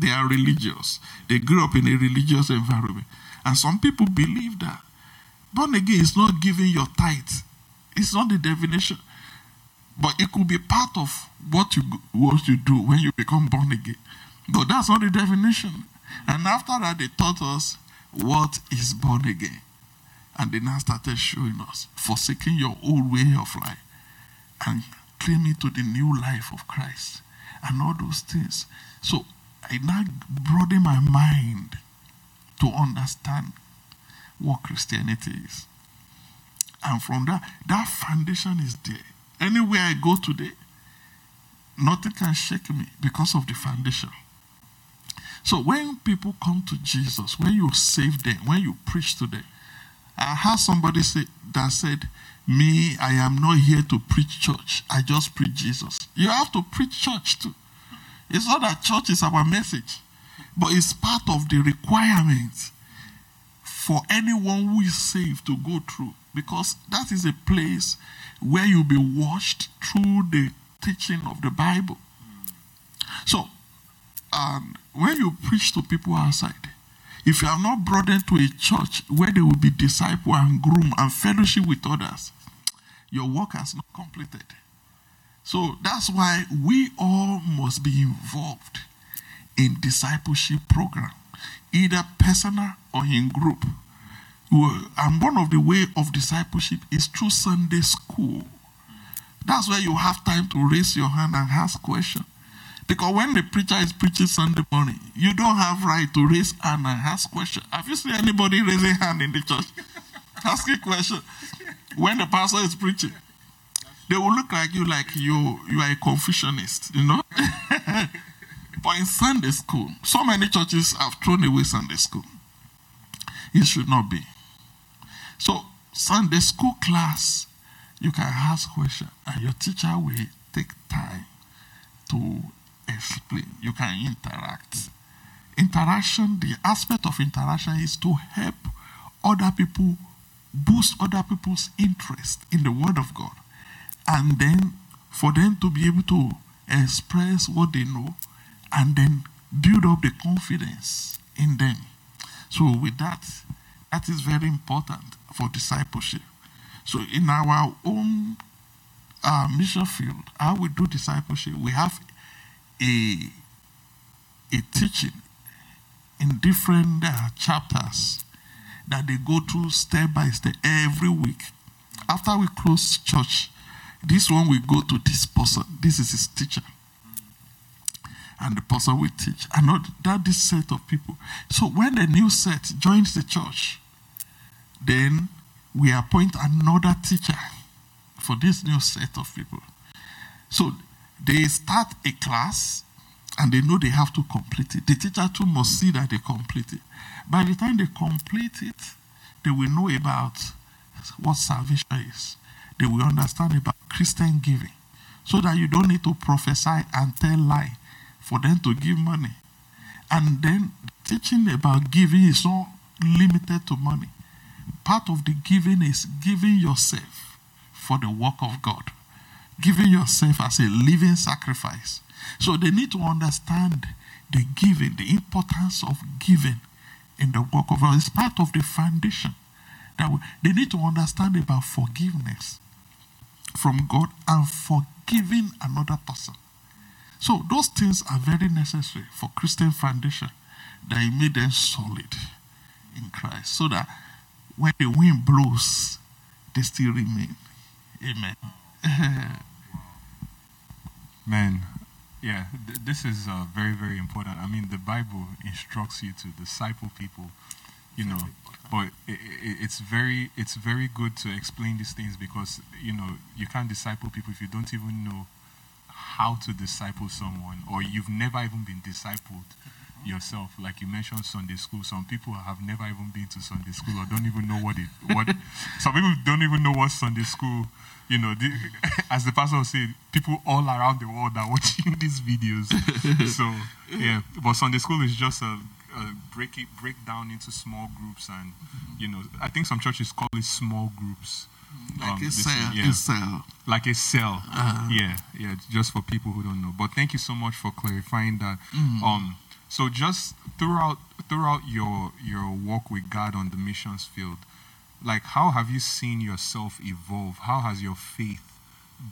they are religious. They grew up in a religious environment, and some people believe that born again is not giving your tithe It's not the definition. But it could be part of what you what you do when you become born again. But that's not the definition. And after that, they taught us what is born again. And they now started showing us forsaking your old way of life and claiming to the new life of Christ and all those things. So I now broaden my mind to understand what Christianity is. And from that, that foundation is there. Anywhere I go today, nothing can shake me because of the foundation. So when people come to Jesus, when you save them, when you preach to them, I heard somebody say that said, Me, I am not here to preach church. I just preach Jesus. You have to preach church too. It's not that church is our message, but it's part of the requirement for anyone who is saved to go through. Because that is a place where you'll be washed through the teaching of the Bible. So, um, when you preach to people outside, if you are not brought into a church where they will be disciple and groom and fellowship with others, your work has not completed. So that's why we all must be involved in discipleship program, either personal or in group. And one of the way of discipleship is through Sunday school. That's where you have time to raise your hand and ask questions. Because when the preacher is preaching Sunday morning, you don't have right to raise hand and ask questions. Have you seen anybody raising hand in the church? Asking question. When the pastor is preaching, they will look like you like you you are a Confucianist, you know? but in Sunday school, so many churches have thrown away Sunday school. It should not be. So Sunday school class, you can ask questions, and your teacher will take time to explain. You can interact. Interaction, the aspect of interaction is to help other people boost other people's interest in the Word of God. And then for them to be able to express what they know and then build up the confidence in them. So, with that, that is very important for discipleship. So, in our own uh, mission field, how we do discipleship, we have a, a teaching in different uh, chapters that they go through step by step every week. After we close church, this one will go to this person. This is his teacher. And the person will teach. And not that this set of people. So when the new set joins the church, then we appoint another teacher for this new set of people. So they start a class and they know they have to complete it. The teacher too must see that they complete it. By the time they complete it, they will know about what salvation is. They will understand about Christian giving. So that you don't need to prophesy and tell lie for them to give money. And then teaching about giving is not limited to money. Part of the giving is giving yourself for the work of God giving yourself as a living sacrifice. So they need to understand the giving, the importance of giving in the work of God. It's part of the foundation. That we, they need to understand about forgiveness from God and forgiving another person. So those things are very necessary for Christian foundation that made them solid in Christ. So that when the wind blows, they still remain. Amen. Man, yeah, th- this is uh, very, very important. I mean, the Bible instructs you to disciple people, you know, but it, it, it's very, it's very good to explain these things because you know you can't disciple people if you don't even know how to disciple someone, or you've never even been discipled yourself. Like you mentioned Sunday school. Some people have never even been to Sunday school or don't even know what it what some people don't even know what Sunday school, you know, the, as the pastor said, people all around the world are watching these videos. so yeah. But Sunday school is just a, a break it break down into small groups and you know, I think some churches call it small groups. Like Um, a cell. yeah A cell. like a cell. Uh-huh. Yeah, yeah, just for people who don't know. But thank you so much for clarifying that. Mm. Um, so just throughout throughout your your walk with God on the missions field, like how have you seen yourself evolve? How has your faith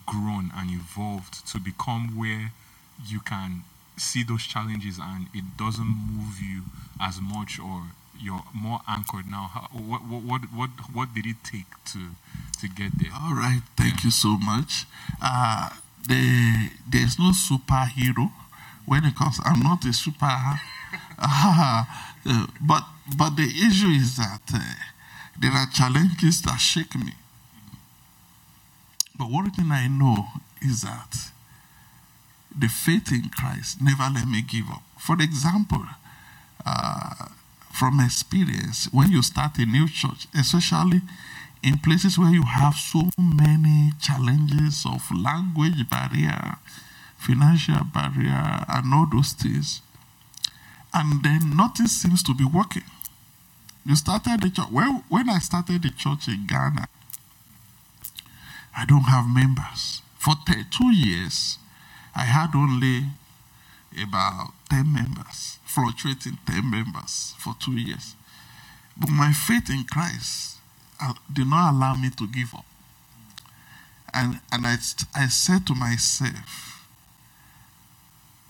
grown and evolved to become where you can see those challenges and it doesn't move you as much or you're more anchored now How, what, what what what did it take to to get there? All right thank you so much. Uh the, there's no superhero when it comes i'm not a super uh, but but the issue is that uh, there are challenges that shake me. But one thing i know is that the faith in Christ never let me give up. For example, uh, from experience, when you start a new church, especially in places where you have so many challenges of language barrier, financial barrier, and all those things, and then nothing seems to be working. You started the church. Well, when I started the church in Ghana, I don't have members. For two years, I had only about 10 members, fluctuating 10 members for two years. But my faith in Christ uh, did not allow me to give up. And, and I, I said to myself,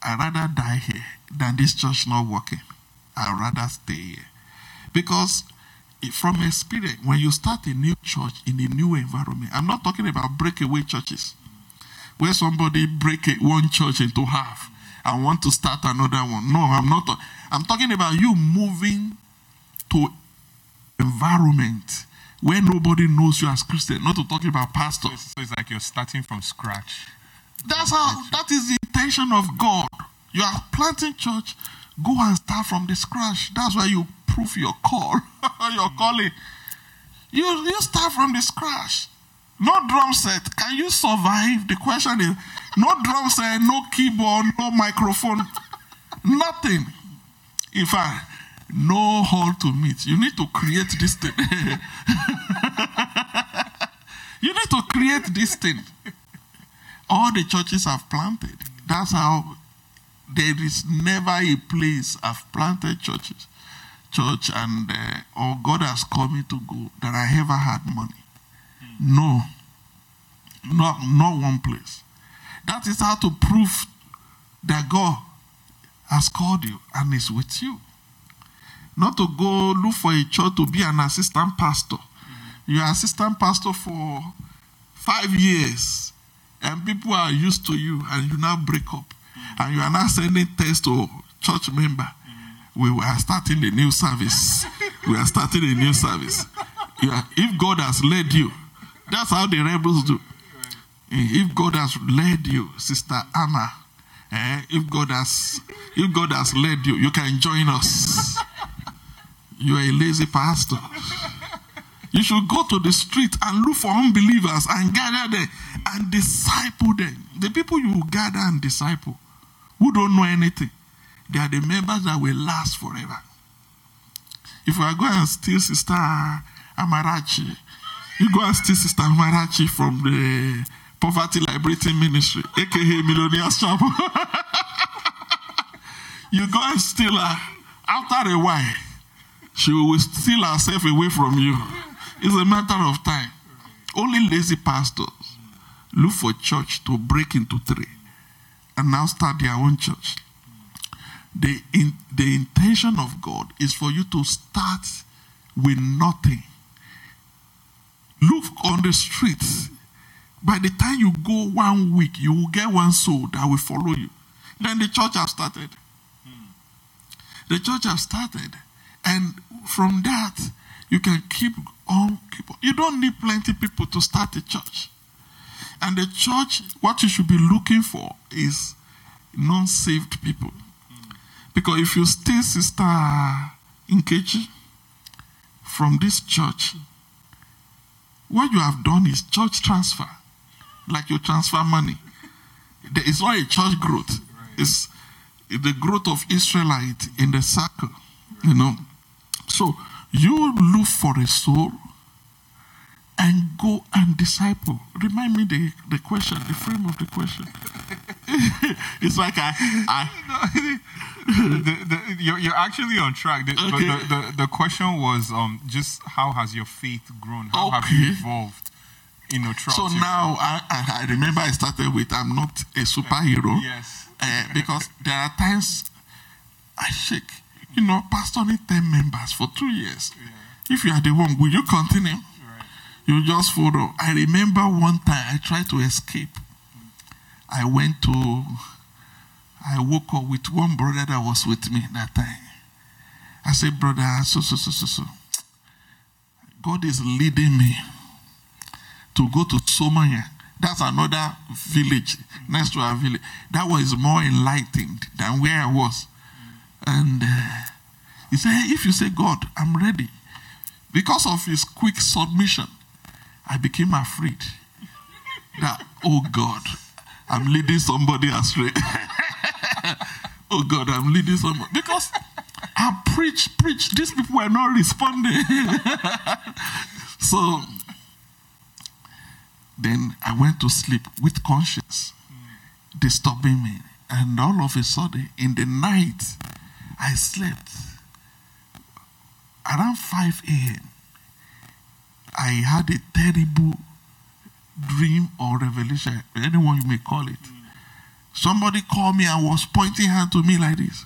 I'd rather die here than this church not working. I'd rather stay here. Because from experience, when you start a new church in a new environment, I'm not talking about breakaway churches where somebody break one church into half and want to start another one. No, I'm not. I'm talking about you moving to environment where nobody knows you as Christian. Not to talk about pastors. So it's like you're starting from scratch. That's how. That is the intention of God. You are planting church. Go and start from the scratch. That's why you prove your call, your calling. You you start from the scratch. No drum set. Can you survive? The question is no drum set, no keyboard, no microphone, nothing. In fact, no hall to meet. You need to create this thing. you need to create this thing. All the churches have planted. That's how there is never a place I've planted churches, church, and uh, or God has called me to go that I ever had money. No. Not, not one place. That is how to prove that God has called you and is with you. Not to go look for a church to be an assistant pastor. You're assistant pastor for five years, and people are used to you, and you now break up, and you are now sending text to church member. We are starting a new service. We are starting a new service. If God has led you, that's how the rebels do. If God has led you, Sister Anna, eh, if God has if God has led you, you can join us. You are a lazy pastor. You should go to the street and look for unbelievers and gather them and disciple them. The people you gather and disciple who don't know anything, they are the members that will last forever. If we are going to steal Sister Amarachi, you go and steal Sister Marachi from the Poverty Liberating Ministry, aka Millionaires Chapel. you go and steal her. After a while, she will steal herself away from you. It's a matter of time. Only lazy pastors look for church to break into three and now start their own church. The, in, the intention of God is for you to start with nothing. Look on the streets. By the time you go one week, you will get one soul that will follow you. Then the church has started. The church has started. And from that, you can keep on, keep on. You don't need plenty people to start a church. And the church, what you should be looking for is non saved people. Because if you steal Sister Nkechi from this church, what you have done is church transfer like you transfer money. It's not a church growth. It's the growth of Israelite in the circle. You know. So you look for a soul and go and disciple. Remind me the, the question, the frame of the question. it's like I, I the, the, you're, you're actually on track. The, but Okay. the, the, the question was um, just how has your faith grown? How have you Okay. evolved? You know, throughout so now I, I, remember I started with I'm not a superhero. Yes. Uh, because there are times I shake. You know, pastoring 10 members for two years. If you are the one, will you continue? You just follow. I remember one time I tried to escape. I went to, I woke up with one brother that was with me that time. I said, brother, so, so, so, so, so. God is leading me to go to Somaya. That's another village next to our village. That was more enlightened than where I was. And uh, he said, "Hey, if you say, God, I'm ready. Because of his quick submission, I became afraid that, oh God, I'm leading somebody astray. oh God, I'm leading somebody. Because I preach, preach. These people were not responding. so then I went to sleep with conscience disturbing me. And all of a sudden, in the night, I slept. Around 5 a.m., I had a terrible dream or revelation, anyone you may call it. Somebody called me and was pointing hand to me like this.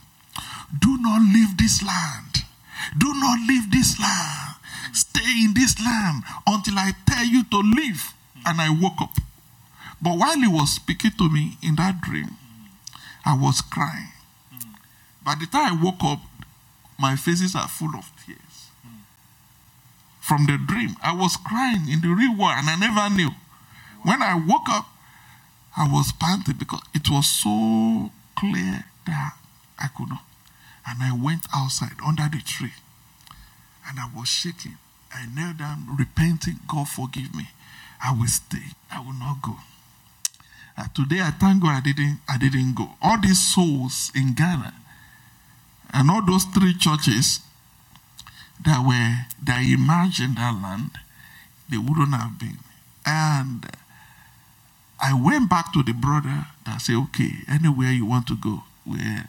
Do not leave this land. Do not leave this land. Stay in this land until I tell you to leave. And I woke up. But while he was speaking to me in that dream, I was crying. By the time I woke up, my faces are full of tears. From the dream, I was crying in the real world and I never knew. When I woke up, I was panting because it was so clear that I could not. And I went outside under the tree and I was shaking. I knelt down, repenting, God forgive me. I will stay. I will not go. Uh, today I thank God I didn't I didn't go. All these souls in Ghana and all those three churches that were that emerged in that land, they wouldn't have been. And I went back to the brother that said, Okay, anywhere you want to go. Where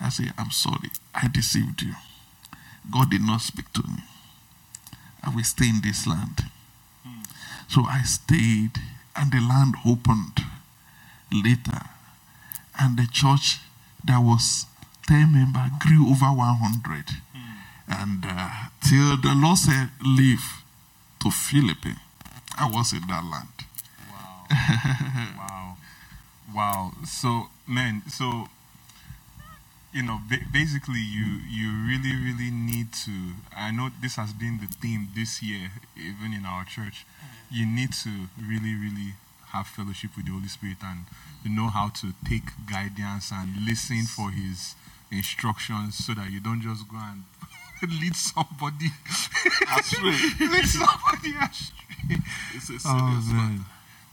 I say, I'm sorry, I deceived you. God did not speak to me. I will stay in this land. So I stayed, and the land opened later. And the church that was 10 members grew over 100. And uh, till the Lord said, Leave to Philippines, I was in that land. Wow. Wow. So, man, so you know, ba- basically, you you really, really need to. I know this has been the theme this year, even in our church. Mm-hmm. You need to really, really have fellowship with the Holy Spirit and to know how to take guidance and listen for His instructions, so that you don't just go and lead somebody Astray. lead somebody astray. It's a serious Oh matter.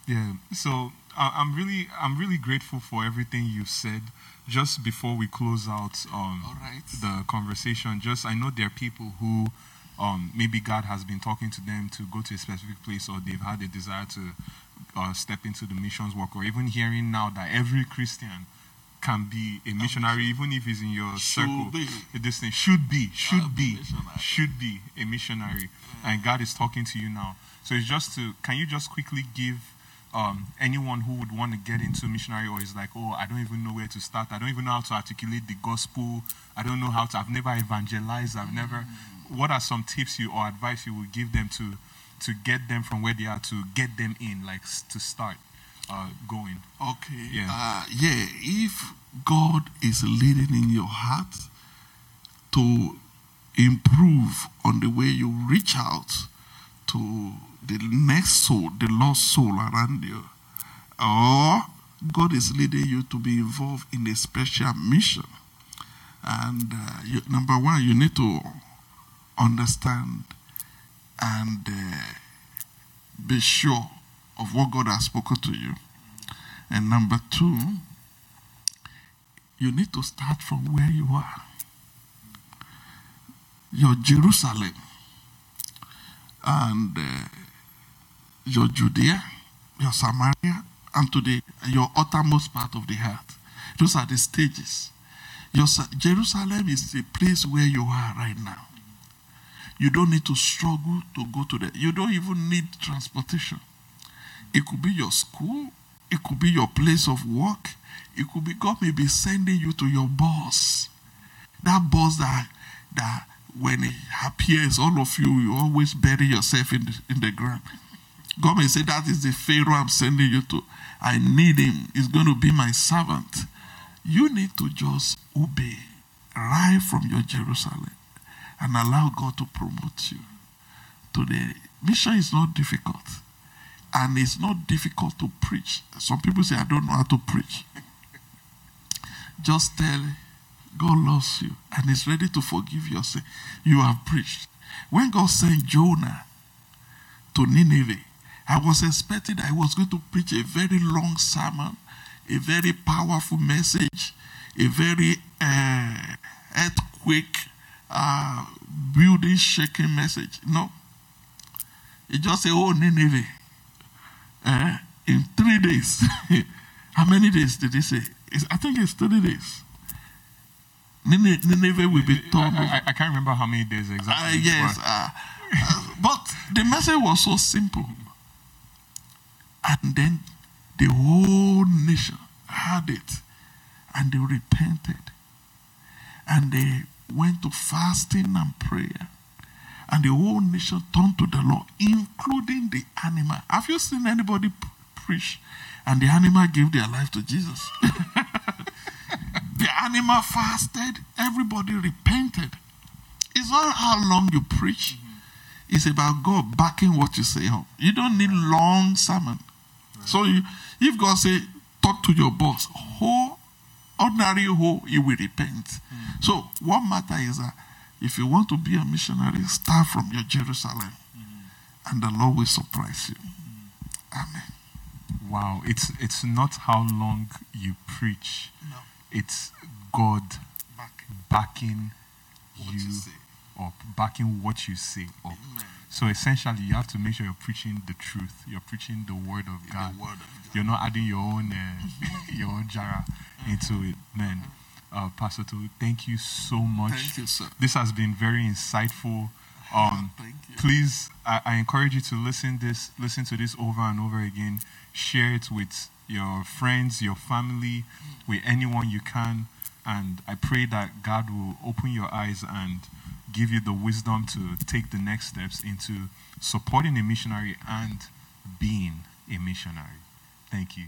Yeah. So I I'm really, I'm really grateful for everything you've said. Just before we close out um, right. the conversation, just I know there are people who um, maybe God has been talking to them to go to a specific place, or they've had a desire to uh, step into the missions work, or even hearing now that every Christian can be a missionary, even if he's in your Should circle. be. This thing should be, should Uh, be, should be a missionary, and God is talking to you now. So it's just to, can you just quickly give um, anyone who would want to get into missionary or is like, oh, I don't even know where to start. I don't even know how to articulate the gospel. I don't know how to. I've never evangelized. I've never. What are some tips you or advice you would give them to to get them from where they are to get them in, like to start uh, going? Okay. Yeah. Uh, yeah. If God is leading in your heart to improve on the way you reach out to the next soul, the lost soul around you, or God is leading you to be involved in a special mission. And uh, you, number one, you need to understand and uh, be sure of what God has spoken to you. And number two, you need to start from where you are. Your Jerusalem and uh, your Judea, your Samaria, and to the your uttermost part of the earth. Those are the stages. Your, Jerusalem is the place where you are right now. You don't need to struggle to go to there. You don't even need transportation. It could be your school, it could be your place of work, it could be God may be sending you to your boss. That boss that that when he appears, all of you, you always bury yourself in the, in the ground. God may say, That is the Pharaoh I'm sending you to. I need him. He's going to be my servant. You need to just obey right from your Jerusalem and allow God to promote you. Today, mission is not difficult. And it's not difficult to preach. Some people say, I don't know how to preach. just tell God loves you and is ready to forgive your sin. You have preached. When God sent Jonah to Nineveh, I was expecting I was going to preach a very long sermon, a very powerful message, a very uh, earthquake, uh, building shaking message. No. It just said, Oh, Nineveh. Uh, in three days. How many days did he say? It's, I think it's 30 days. Nineveh will be torn. I, I, I, can't remember how many days exactly. Uh, yes, uh, uh, but the message was so simple. And then the whole nation heard it and they repented. And they went to fasting and prayer. And the whole nation turned to the Lord, including the animal. Have you seen anybody preach and the animal gave their life to Jesus? the animal fasted, everybody repented. It's not how long you preach, it's about God backing what you say up. You don't need long sermon. So you, if God say, talk to your boss, who, ordinary who, he will repent. Mm. So what matter is that if you want to be a missionary, start from your Jerusalem, mm. and the Lord will surprise you. Mm. Amen. Wow, it's it's not how long you preach. No. It's God backing, backing you, you or backing what you say up. Amen. So essentially, you have to make sure you're preaching the truth. You're preaching the word of, God. Word of God. You're not adding your own uh, your own jara into it, man. Uh, Pastor Tu, thank you so much. Thank you, sir. This has been very insightful. Um, please, I, I encourage you to listen this, listen to this over and over again. Share it with your friends, your family, with anyone you can. And I pray that God will open your eyes and give you the wisdom to take the next steps into supporting a missionary and being a missionary. Thank you.